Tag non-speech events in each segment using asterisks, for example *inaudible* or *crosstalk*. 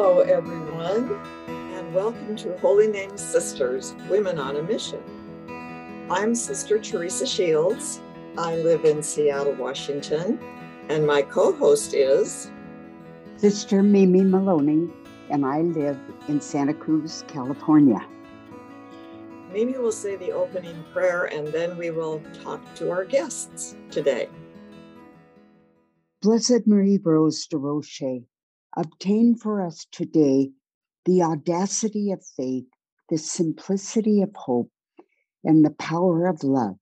Hello, everyone, and welcome to Holy Name Sisters Women on a Mission. I'm Sister Teresa Shields. I live in Seattle, Washington, and my co host is Sister Mimi Maloney, and I live in Santa Cruz, California. Mimi will say the opening prayer, and then we will talk to our guests today. Blessed Marie Rose Durocher, obtain for us today the audacity of faith, the simplicity of hope, and the power of love,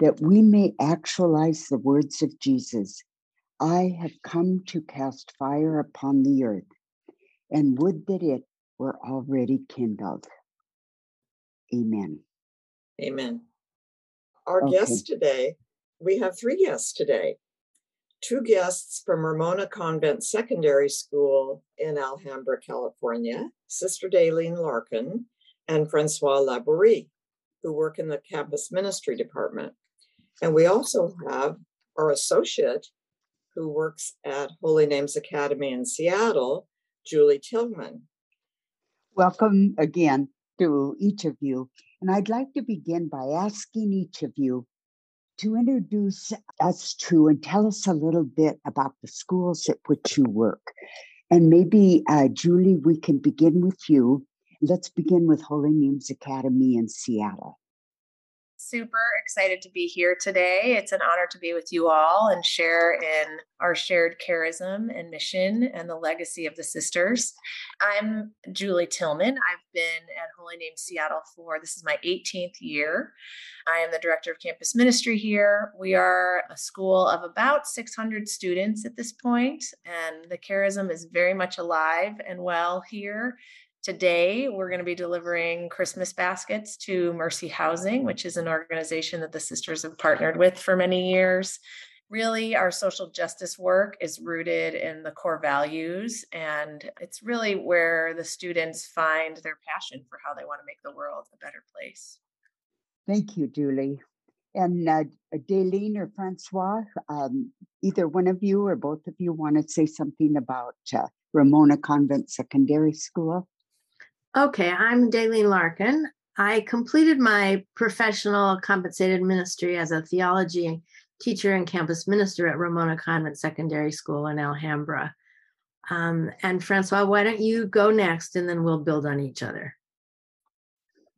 that we may actualize the words of Jesus I have come to cast fire upon the earth, and would that it were already kindled. Amen. Amen. Our Okay. guests today, we have three guests today. Two guests from Ramona Convent Secondary School in Alhambra, California, Sister Daleen Larkin and Francois Labourie, who work in the campus ministry department. And we also have our associate who works at Holy Names Academy in Seattle, Julie Tillman. Welcome again to each of you. And I'd like to begin by asking each of you to introduce us to and tell us a little bit about the schools at which you work. And maybe, uh, Julie, we can begin with you. Let's begin with Holy Names Academy in Seattle. Super excited to be here today. It's an honor to be with you all and share in our shared charism and mission and the legacy of the sisters. I'm Julie Tillman. I've been at Holy Name Seattle for this is my 18th year. I am the director of campus ministry here. We are a school of about 600 students at this point, and the charism is very much alive and well here. Today, we're going to be delivering Christmas baskets to Mercy Housing, which is an organization that the sisters have partnered with for many years. Really, our social justice work is rooted in the core values, and it's really where the students find their passion for how they want to make the world a better place. Thank you, Julie. And uh, or Francois, um, either one of you or both of you want to say something about uh, Ramona Convent Secondary School? Okay, I'm Daleen Larkin. I completed my professional compensated ministry as a theology teacher and campus minister at Ramona Convent Secondary School in Alhambra. Um, and Francois, why don't you go next and then we'll build on each other?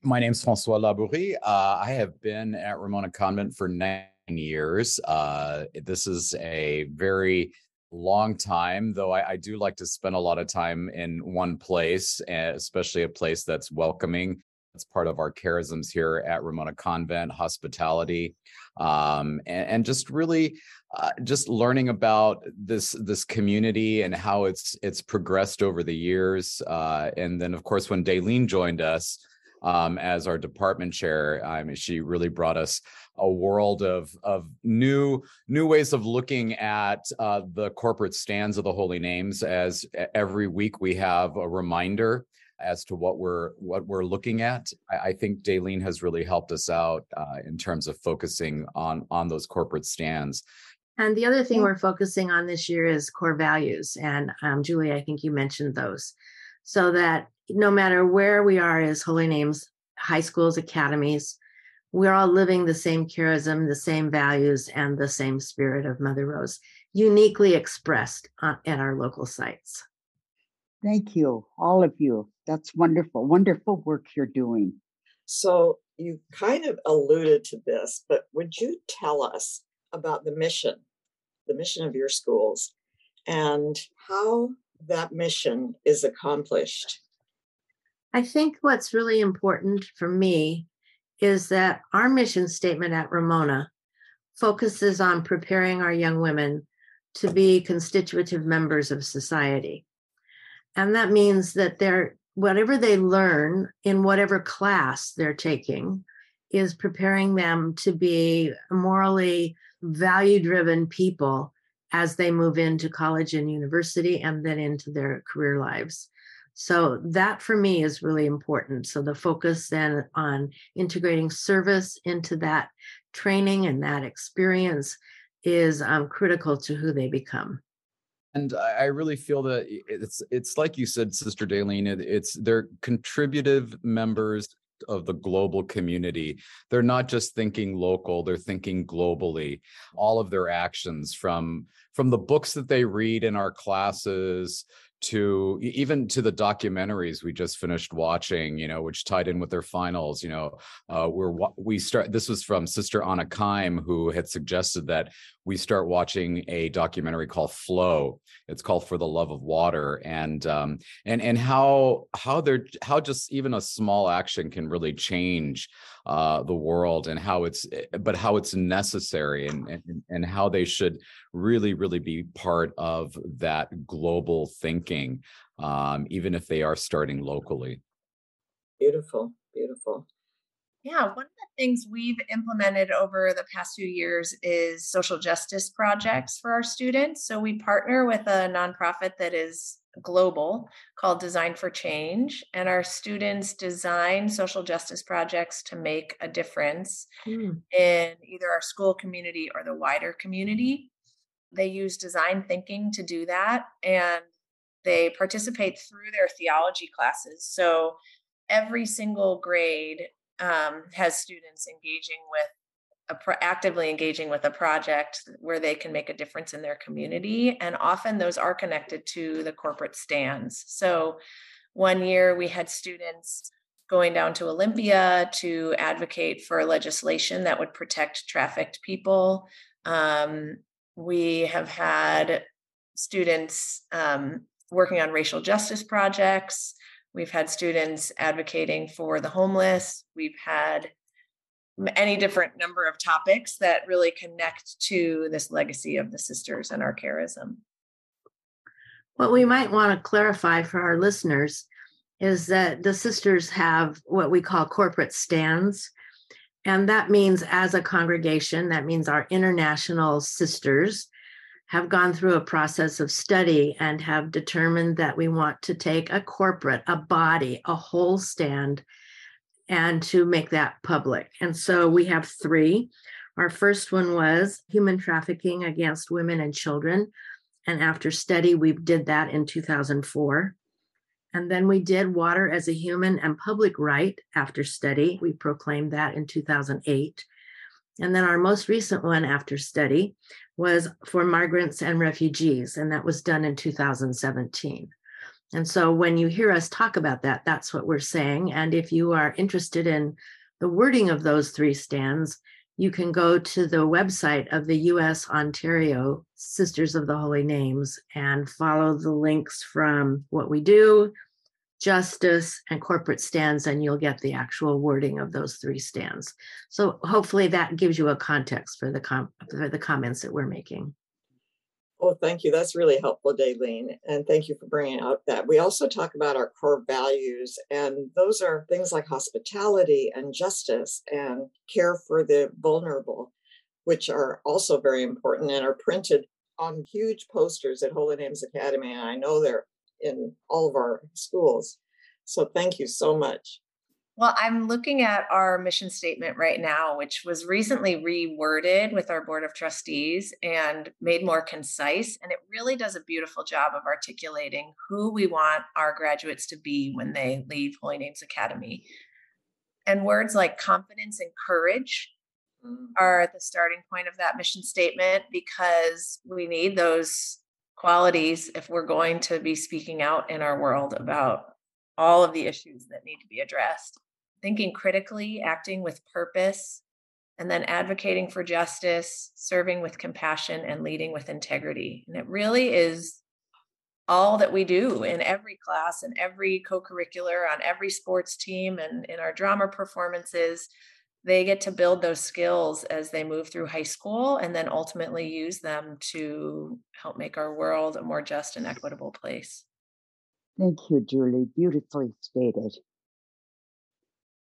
My name's Francois Labourie. Uh, I have been at Ramona Convent for nine years. Uh, this is a very long time, though I, I do like to spend a lot of time in one place, eh, especially a place that's welcoming. That's part of our charisms here at Ramona Convent, hospitality, um, and, and just really uh, just learning about this this community and how it's it's progressed over the years. Uh, and then, of course, when Daleen joined us, um, as our department chair. I mean, she really brought us a world of of new new ways of looking at uh, the corporate stands of the holy names. As every week we have a reminder as to what we're what we're looking at. I, I think Daleen has really helped us out uh, in terms of focusing on on those corporate stands. And the other thing we're focusing on this year is core values. And um, Julie, I think you mentioned those. So that no matter where we are as holy names, high schools, academies, we're all living the same charism, the same values, and the same spirit of Mother Rose, uniquely expressed uh, at our local sites. Thank you, all of you. That's wonderful, wonderful work you're doing. So you kind of alluded to this, but would you tell us about the mission, the mission of your schools, and how that mission is accomplished? I think what's really important for me is that our mission statement at Ramona focuses on preparing our young women to be constitutive members of society. And that means that they're whatever they learn in whatever class they're taking is preparing them to be morally value driven people as they move into college and university and then into their career lives. So that for me is really important. So the focus then on integrating service into that training and that experience is um, critical to who they become. and I really feel that it's it's like you said, Sister Daleen. It's they're contributive members of the global community. They're not just thinking local, they're thinking globally. All of their actions from from the books that they read in our classes to even to the documentaries we just finished watching you know which tied in with their finals you know uh we're we start this was from sister anna Keim, who had suggested that we start watching a documentary called flow. It's called for the love of water. And um and and how how they're how just even a small action can really change uh the world and how it's eh, but how it's necessary and and, and how they should really really be part of that global thinking um even if they are starting locally beautiful beautiful yeah, one of the things we've implemented over the past few years is social justice projects for our students. So we partner with a nonprofit that is global called Design for Change, and our students design social justice projects to make a difference mm. in either our school community or the wider community. They use design thinking to do that, and they participate through their theology classes. So every single grade um, has students engaging with pro- actively engaging with a project where they can make a difference in their community and often those are connected to the corporate stands. So one year we had students going down to olympia to advocate for legislation that would protect trafficked people. Um, we have had students um, working on racial justice projects. We've had students advocating for the homeless. We've had any different number of topics that really connect to this legacy of the sisters and our charism. What we might want to clarify for our listeners is that the sisters have what we call corporate stands. And that means, as a congregation, that means our international sisters have gone through a process of study and have determined that we want to take a corporate, a body, a whole stand, and to make that public. And so we have three. Our first one was human trafficking against women and children. And after study, we did that in 2004. And then we did water as a human and public right after study. We proclaimed that in 2008. And then our most recent one after study was for migrants and refugees, and that was done in 2017. And so when you hear us talk about that, that's what we're saying. And if you are interested in the wording of those three stands, you can go to the website of the US Ontario Sisters of the Holy Names and follow the links from what we do, justice, and corporate stands, and you'll get the actual wording of those three stands. So hopefully that gives you a context for the com- for the comments that we're making. Oh, thank you. That's really helpful, Daleen. And thank you for bringing out that. We also talk about our core values, and those are things like hospitality and justice and care for the vulnerable, which are also very important and are printed on huge posters at Holy Names Academy. And I know they're in all of our schools. So thank you so much. Well, I'm looking at our mission statement right now, which was recently reworded with our board of trustees and made more concise. And it really does a beautiful job of articulating who we want our graduates to be when they leave Holy Names Academy. And words like confidence and courage mm. are at the starting point of that mission statement because we need those qualities if we're going to be speaking out in our world about all of the issues that need to be addressed. Thinking critically, acting with purpose, and then advocating for justice, serving with compassion, and leading with integrity. And it really is all that we do in every class and every co curricular, on every sports team, and in our drama performances they get to build those skills as they move through high school and then ultimately use them to help make our world a more just and equitable place. Thank you, Julie. Beautifully stated.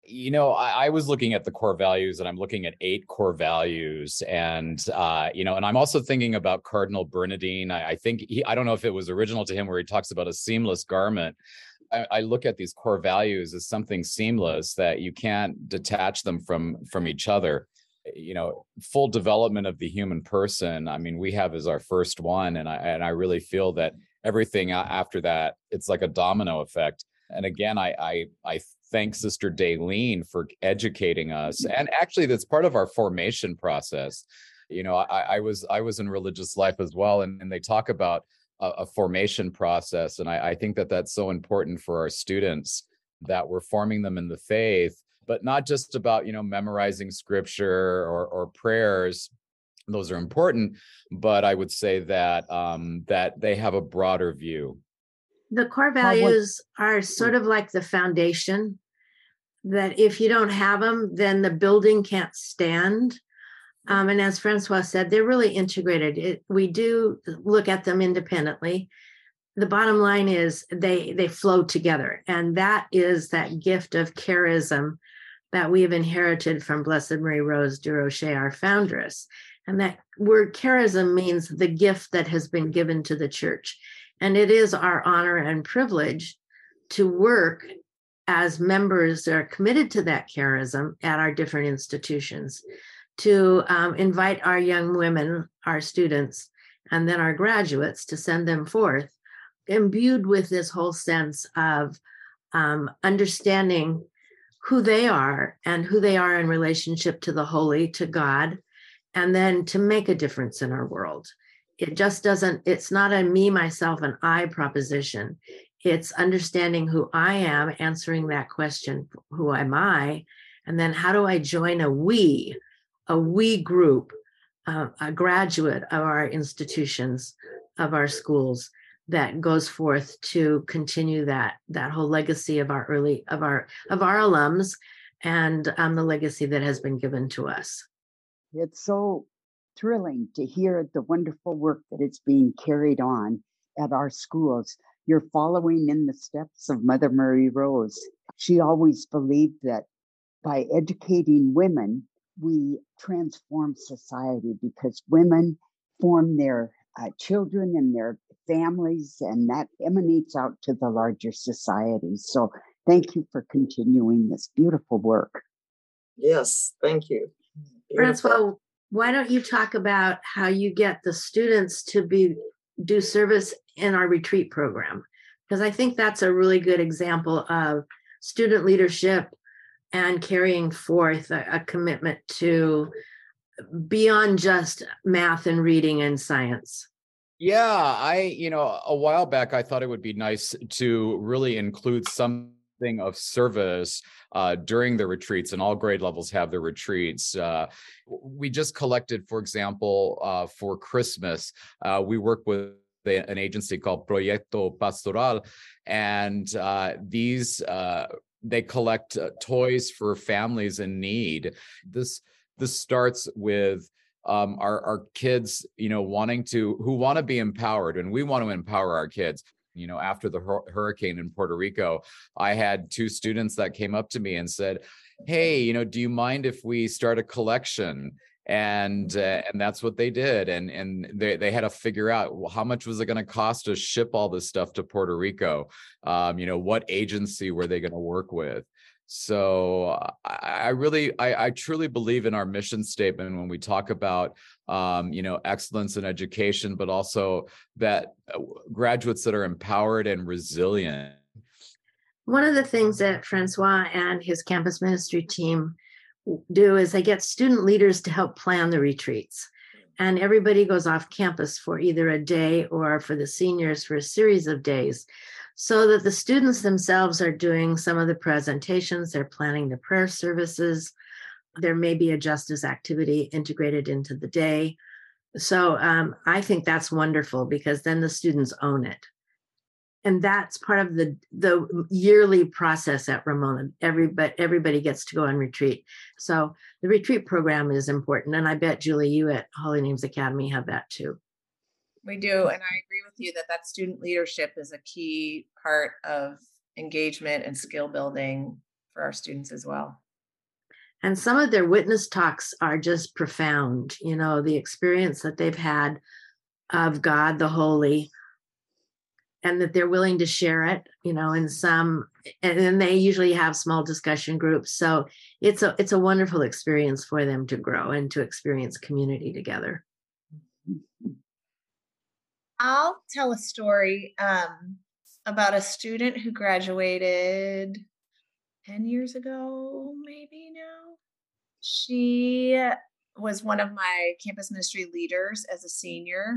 You know, I, I, was looking at the core values and I'm looking at eight core values. And, uh, you know, and I'm also thinking about Cardinal Bernardin. I, I think he, I don't know if it was original to him where he talks about a seamless garment. I, I look at these core values as something seamless that you can't detach them from from each other you know full development of the human person i mean we have as our first one and i and i really feel that everything after that it's like a domino effect and again i i i thank sister Daleen for educating us and actually that's part of our formation process. You know i i was i was in religious life as well and, and they talk about a, a formation process and I, I think that that's so important for our students that we're forming them in the faith but not just about you know memorizing scripture or or prayers. Those are important but i would say that um that they have a broader view. The core values are sort of like the foundation that if you don't have them then the building can't stand um, and as francois said they're really integrated it, we do look at them independently the bottom line is they they flow together and that is that gift of charism that we have inherited from Blessed Marie Rose Durocher, our foundress. And that word charism means the gift that has been given to the church. And it is our honor and privilege to work as members are committed to that charism at our different institutions, to um, invite our young women, our students, and then our graduates to send them forth, imbued with this whole sense of um, understanding who they are and who they are in relationship to the holy, to God, and then to make a difference in our world. It just doesn't, it's not a me, myself, and I proposition. It's understanding who I am, answering that question, who am I? And then how do I join a we, a we group, uh, a graduate of our institutions, of our schools that goes forth to continue that that whole legacy of our early of our of our alums and um, the legacy that has been given to us it's so thrilling to hear the wonderful work that is being carried on at our schools you're following in the steps of mother mary rose she always believed that by educating women we transform society because women form their uh, children and their families, and that emanates out to the larger society. So, thank you for continuing this beautiful work. Yes, thank you. Beautiful. Francois, why don't you talk about how you get the students to be do service in our retreat program? Because I think that's a really good example of student leadership and carrying forth a, a commitment to beyond just math and reading and science. Yeah, I, you know, a while back, I thought it would be nice to really include something of service uh, during the retreats, and all grade levels have their retreats. Uh, we just collected, for example, uh, for Christmas, uh, we work with an agency called Proyecto Pastoral, and uh, these uh, they collect toys for families in need. This this starts with um, our our kids, you know, wanting to who want to be empowered, and we want to empower our kids. You know, after the hurricane in Puerto Rico, I had two students that came up to me and said, "Hey, you know, do you mind if we start a collection?" and uh, and that's what they did. And and they they had to figure out well, how much was it going to cost to ship all this stuff to Puerto Rico? Um, you know what agency were they going to work with so I, I really, I, I, truly believe in our mission statement when we talk about, um, you know, excellence in education, but also that uh, graduates that are empowered and resilient. One of the things that Francois and his campus ministry team do is they get student leaders to help plan the retreats. And everybody goes off campus for either a day or for the seniors for a series of days so that the students themselves are doing some of the presentations, they're planning the prayer services. There may be a justice activity integrated into the day. So um, I think that's wonderful because then the students own it. And that's part of the the yearly process at Ramona. Everybody everybody gets to go on retreat. So the retreat program is important, and I bet Julie, you at Holy Names Academy have that too. We do. And I agree with you that that student leadership is a key part of engagement and skill building for our students as well. And some of their witness talks are just profound. You know, the experience that they've had of God the Holy and that they're willing to share it you know in some and then they usually have small discussion groups so it's a it's a wonderful experience for them to grow and to experience community together i'll tell a story um, about a student who graduated 10 years ago maybe now she was one of my campus ministry leaders as a senior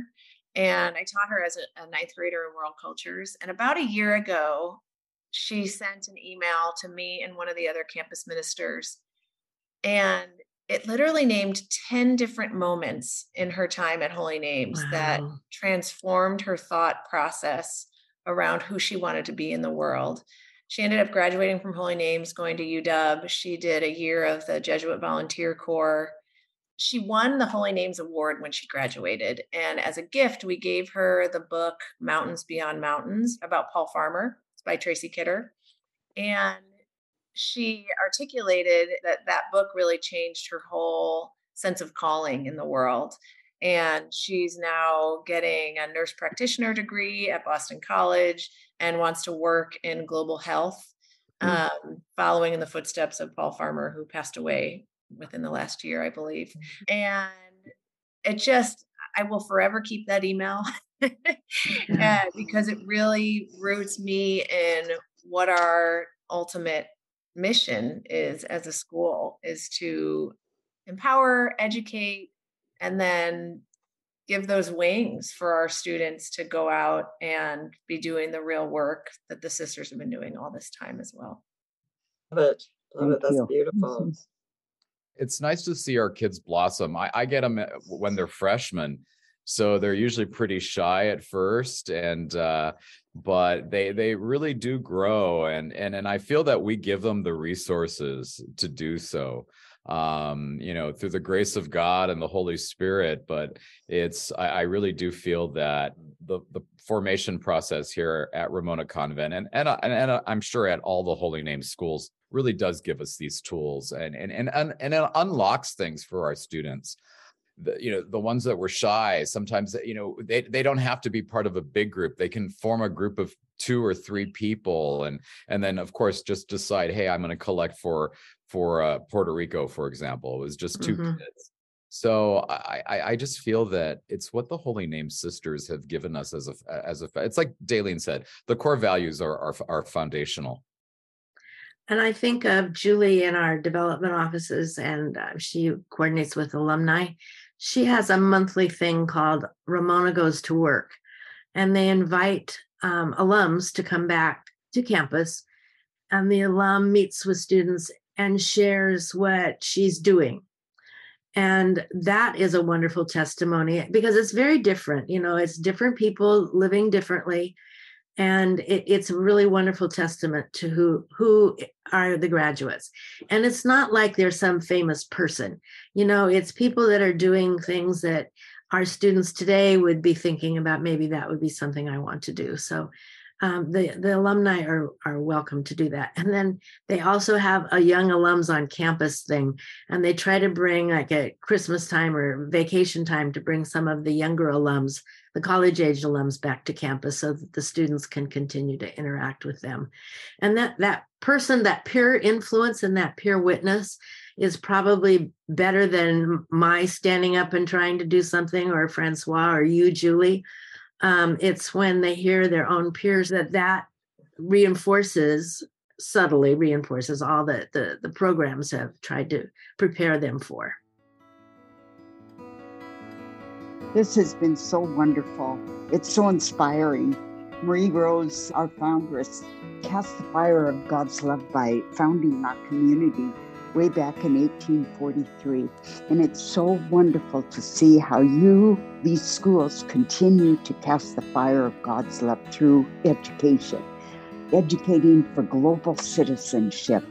and I taught her as a, a, ninth grader in world cultures. And about a year ago, she sent an email to me and one of the other campus ministers. And it literally named 10 different moments in her time at Holy Names wow. that transformed her thought process around who she wanted to be in the world. She ended up graduating from Holy Names, going to UW. She did a year of the Jesuit Volunteer Corps she won the Holy Names Award when she graduated. And as a gift, we gave her the book Mountains Beyond Mountains about Paul Farmer. It's by Tracy Kidder. And she articulated that that book really changed her whole sense of calling in the world. And she's now getting a nurse practitioner degree at Boston College and wants to work in global health, mm. um, following in the footsteps of Paul Farmer, who passed away within the last year, I believe. Mm-hmm. And it just, I will forever keep that email *laughs* because it really roots me in what our ultimate mission is as a school is to empower, educate, and then give those wings for our students to go out and be doing the real work that the sisters have been doing all this time as well. Love it. Love it. That's you. beautiful *laughs* it's nice to see our kids blossom. I, I get them when they're freshmen, so they're usually pretty shy at first, and uh, but they they really do grow, and and and I feel that we give them the resources to do so um you know through the grace of god and the holy spirit but it's i, I really do feel that the the formation process here at ramona convent and and, and and i'm sure at all the holy name schools really does give us these tools and and and and it unlocks things for our students the, you know the ones that were shy sometimes you know they they don't have to be part of a big group they can form a group of two or three people and and then of course just decide hey i'm going to collect for for uh, puerto rico for example it was just 2 mm-hmm. kids so I, I, I just feel that it's what the holy name sisters have given us as a as a it's like Daleen said the core values are are, are foundational and I think of Julie in our development offices, and uh, she coordinates with alumni. She has a monthly thing called Ramona Goes to Work, and they invite um, alums to come back to campus. And the alum meets with students and shares what she's doing. And that is a wonderful testimony because it's very different. You know, it's different people living differently and it, it's a really wonderful testament to who who are the graduates. And it's not like they're some famous person. You know it's people that are doing things that our students today would be thinking about maybe that would be something i want to do. So um, the the alumni are are welcome to do that. And then they also have a young alums on campus thing and they try to bring like at christmas time or vacation time to bring some of the younger alums the college age alums back to campus so that the students can continue to interact with them. And that that person that peer influence and that peer witness is probably better than my standing up and trying to do something or francois or you julie um, it's when they hear their own peers that that reinforces subtly reinforces all that the, the programs have tried to prepare them for this has been so wonderful. It's so inspiring. Marie Rose, our foundress, cast the fire of God's love by founding our community way back in 1843. And it's so wonderful to see how you, these schools, continue to cast the fire of God's love through education, educating for global citizenship